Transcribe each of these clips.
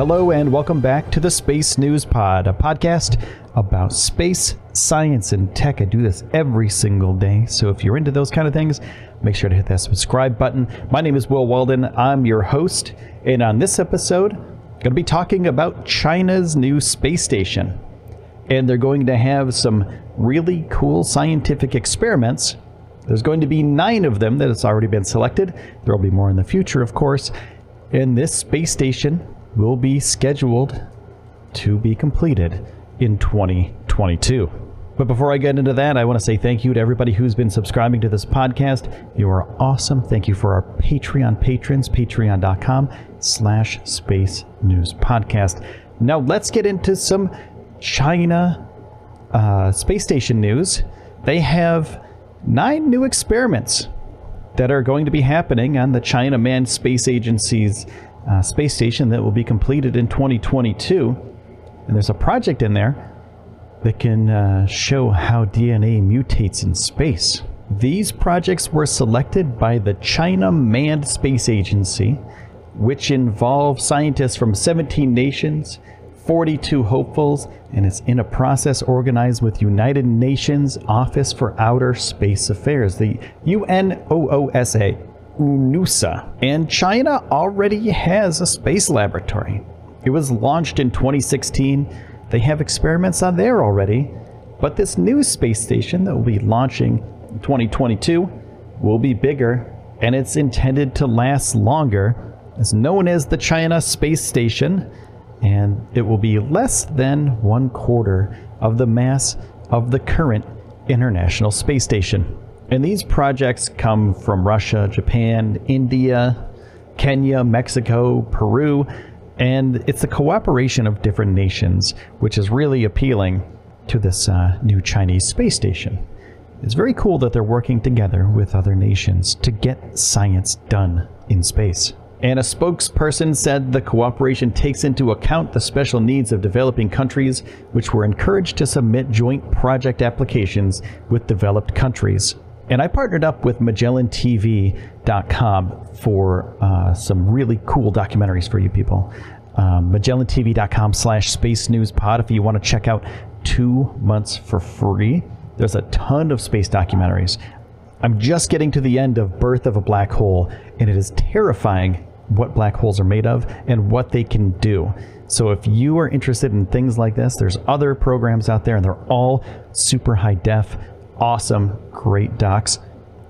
Hello, and welcome back to the Space News Pod, a podcast about space, science, and tech. I do this every single day, so if you're into those kind of things, make sure to hit that subscribe button. My name is Will Walden. I'm your host, and on this episode, I'm going to be talking about China's new space station. And they're going to have some really cool scientific experiments. There's going to be nine of them that has already been selected. There will be more in the future, of course. And this space station will be scheduled to be completed in 2022. But before I get into that, I want to say thank you to everybody who's been subscribing to this podcast. You are awesome. Thank you for our Patreon patrons, patreon.com slash space news podcast. Now let's get into some China uh, space station news. They have nine new experiments that are going to be happening on the China Manned Space Agency's uh, space station that will be completed in 2022. And there's a project in there that can uh, show how DNA mutates in space. These projects were selected by the China Manned Space Agency, which involve scientists from 17 nations, 42 hopefuls, and it's in a process organized with United Nations Office for Outer Space Affairs, the UNOOSA. UNOOSA. And China already has a space laboratory. It was launched in 2016. They have experiments on there already. But this new space station that will be launching in 2022 will be bigger and it's intended to last longer. It's known as the China Space Station and it will be less than one quarter of the mass of the current International Space Station. And these projects come from Russia, Japan, India, Kenya, Mexico, Peru, and it's the cooperation of different nations, which is really appealing to this uh, new Chinese space station. It's very cool that they're working together with other nations to get science done in space. And a spokesperson said the cooperation takes into account the special needs of developing countries, which were encouraged to submit joint project applications with developed countries. And I partnered up with MagellanTV.com for uh, some really cool documentaries for you people. Um, MagellanTV.com slash Space News Pod if you want to check out two months for free. There's a ton of space documentaries. I'm just getting to the end of Birth of a Black Hole, and it is terrifying what black holes are made of and what they can do. So if you are interested in things like this, there's other programs out there, and they're all super high def awesome, great docs,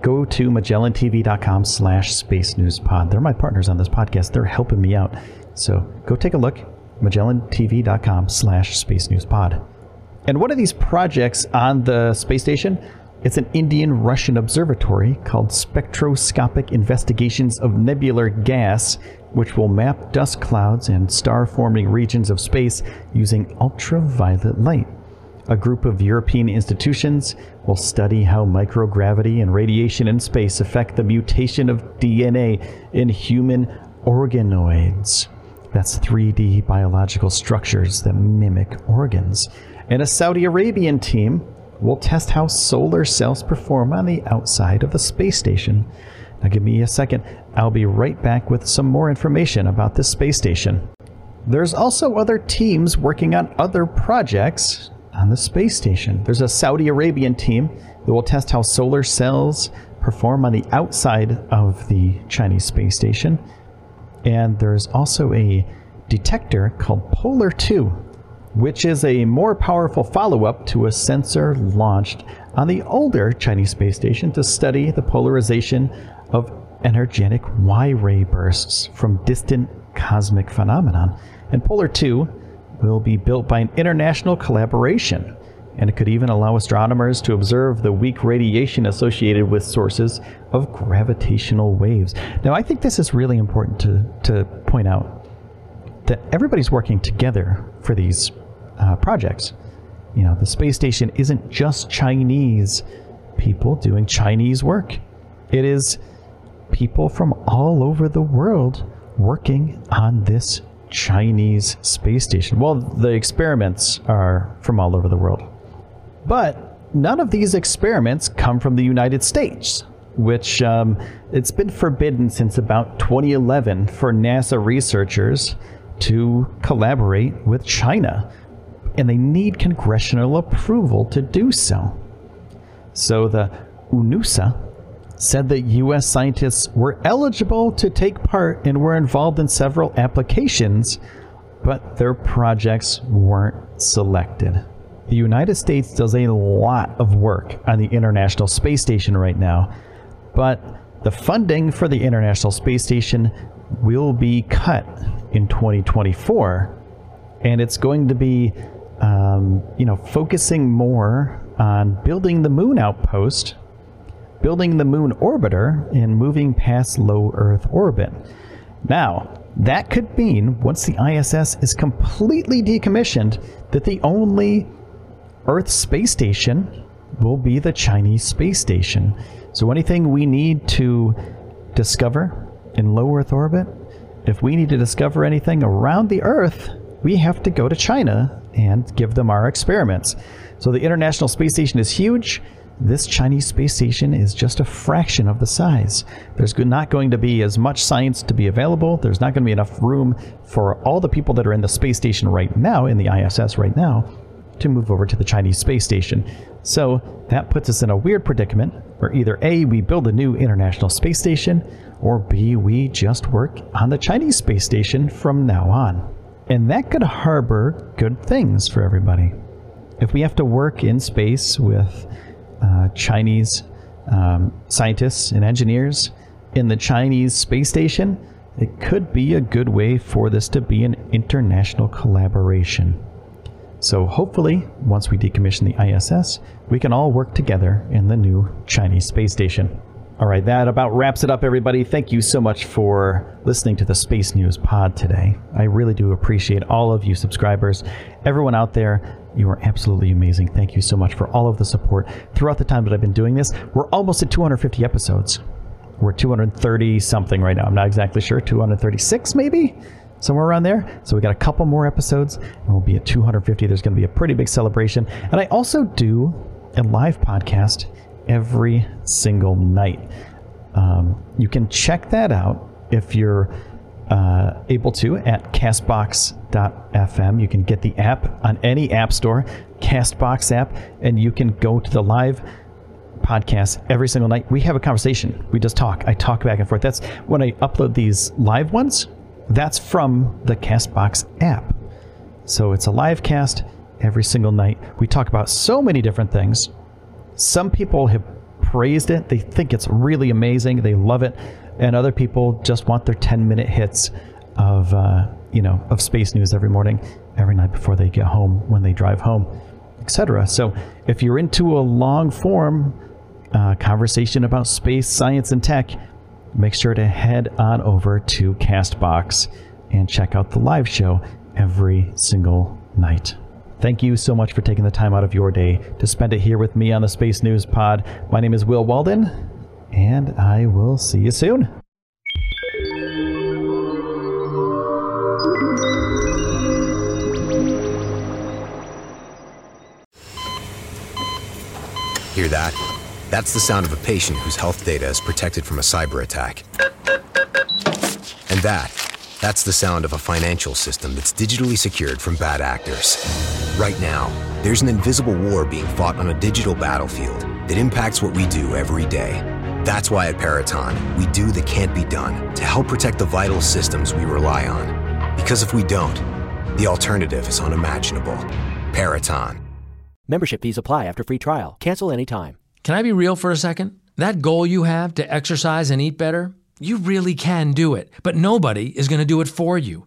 go to MagellanTV.com slash Space News Pod. They're my partners on this podcast. They're helping me out. So go take a look, MagellanTV.com slash Space News Pod. And one of these projects on the space station, it's an Indian Russian observatory called Spectroscopic Investigations of Nebular Gas, which will map dust clouds and star forming regions of space using ultraviolet light. A group of European institutions will study how microgravity and radiation in space affect the mutation of DNA in human organoids. That's 3D biological structures that mimic organs. And a Saudi Arabian team will test how solar cells perform on the outside of the space station. Now, give me a second. I'll be right back with some more information about this space station. There's also other teams working on other projects on the space station. There's a Saudi Arabian team that will test how solar cells perform on the outside of the Chinese space station. And there's also a detector called Polar 2, which is a more powerful follow up to a sensor launched on the older Chinese space station to study the polarization of energetic Y ray bursts from distant cosmic phenomenon. And Polar 2 will be built by an international collaboration, and it could even allow astronomers to observe the weak radiation associated with sources of gravitational waves. Now, I think this is really important to, to point out that everybody's working together for these uh, projects. You know, the space station isn't just Chinese people doing Chinese work, it is people from all over the world working on this Chinese space station. Well, the experiments are from all over the world. But none of these experiments come from the United States, which um, it's been forbidden since about 2011 for NASA researchers to collaborate with China. And they need congressional approval to do so. So the UNOOSA said that U.S. scientists were eligible to take part and were involved in several applications, but their projects weren't selected. The United States does a lot of work on the International Space Station right now, but the funding for the International Space Station will be cut in 2024, and it's going to be, um, you know, focusing more on building the moon outpost building the moon orbiter and moving past low Earth orbit. Now, that could mean once the ISS is completely decommissioned, that the only Earth space station will be the Chinese space station. So anything we need to discover in low Earth orbit, if we need to discover anything around the Earth, we have to go to China and give them our experiments. So the International Space Station is huge this Chinese space station is just a fraction of the size. There's not going to be as much science to be available. There's not going to be enough room for all the people that are in the space station right now, in the ISS right now, to move over to the Chinese space station. So that puts us in a weird predicament where either A, we build a new international space station, or B, we just work on the Chinese space station from now on. And that could harbor good things for everybody. If we have to work in space with uh, Chinese um, scientists and engineers in the Chinese space station, it could be a good way for this to be an international collaboration. So hopefully, once we decommission the ISS, we can all work together in the new Chinese space station. All right, that about wraps it up, everybody. Thank you so much for listening to the Space News Pod today. I really do appreciate all of you subscribers, everyone out there. You are absolutely amazing. Thank you so much for all of the support throughout the time that I've been doing this. We're almost at 250 episodes. We're 230 something right now. I'm not exactly sure. 236 maybe? Somewhere around there. So we got a couple more episodes and we'll be at 250. There's going to be a pretty big celebration. And I also do a live podcast every single night. Um, you can check that out if you're uh, able to at castbox.fm. You can get the app on any app store, Castbox app, and you can go to the live podcast every single night. We have a conversation. We just talk. I talk back and forth. That's when I upload these live ones. That's from the Castbox app. So it's a live cast every single night. We talk about so many different things. Some people have praised it. They think it's really amazing. They love it and other people just want their 10 minute hits of uh, you know of space news every morning every night before they get home when they drive home etc so if you're into a long form uh, conversation about space science and tech make sure to head on over to castbox and check out the live show every single night. Thank you so much for taking the time out of your day to spend it here with me on the Space News Pod. My name is Will Walden, and I will see you soon. Hear that? That's the sound of a patient whose health data is protected from a cyber attack. And that, that's the sound of a financial system that's digitally secured from bad actors. Right now, there's an invisible war being fought on a digital battlefield that impacts what we do every day That's why at Peraton, we do the can't be done to help protect the vital systems we rely on. Because if we don't, the alternative is unimaginable. Peraton. Membership fees apply after free trial. Cancel anytime. Can I be real for a second? That goal you have to exercise and eat better, you really can do it. But nobody is going to do it for you.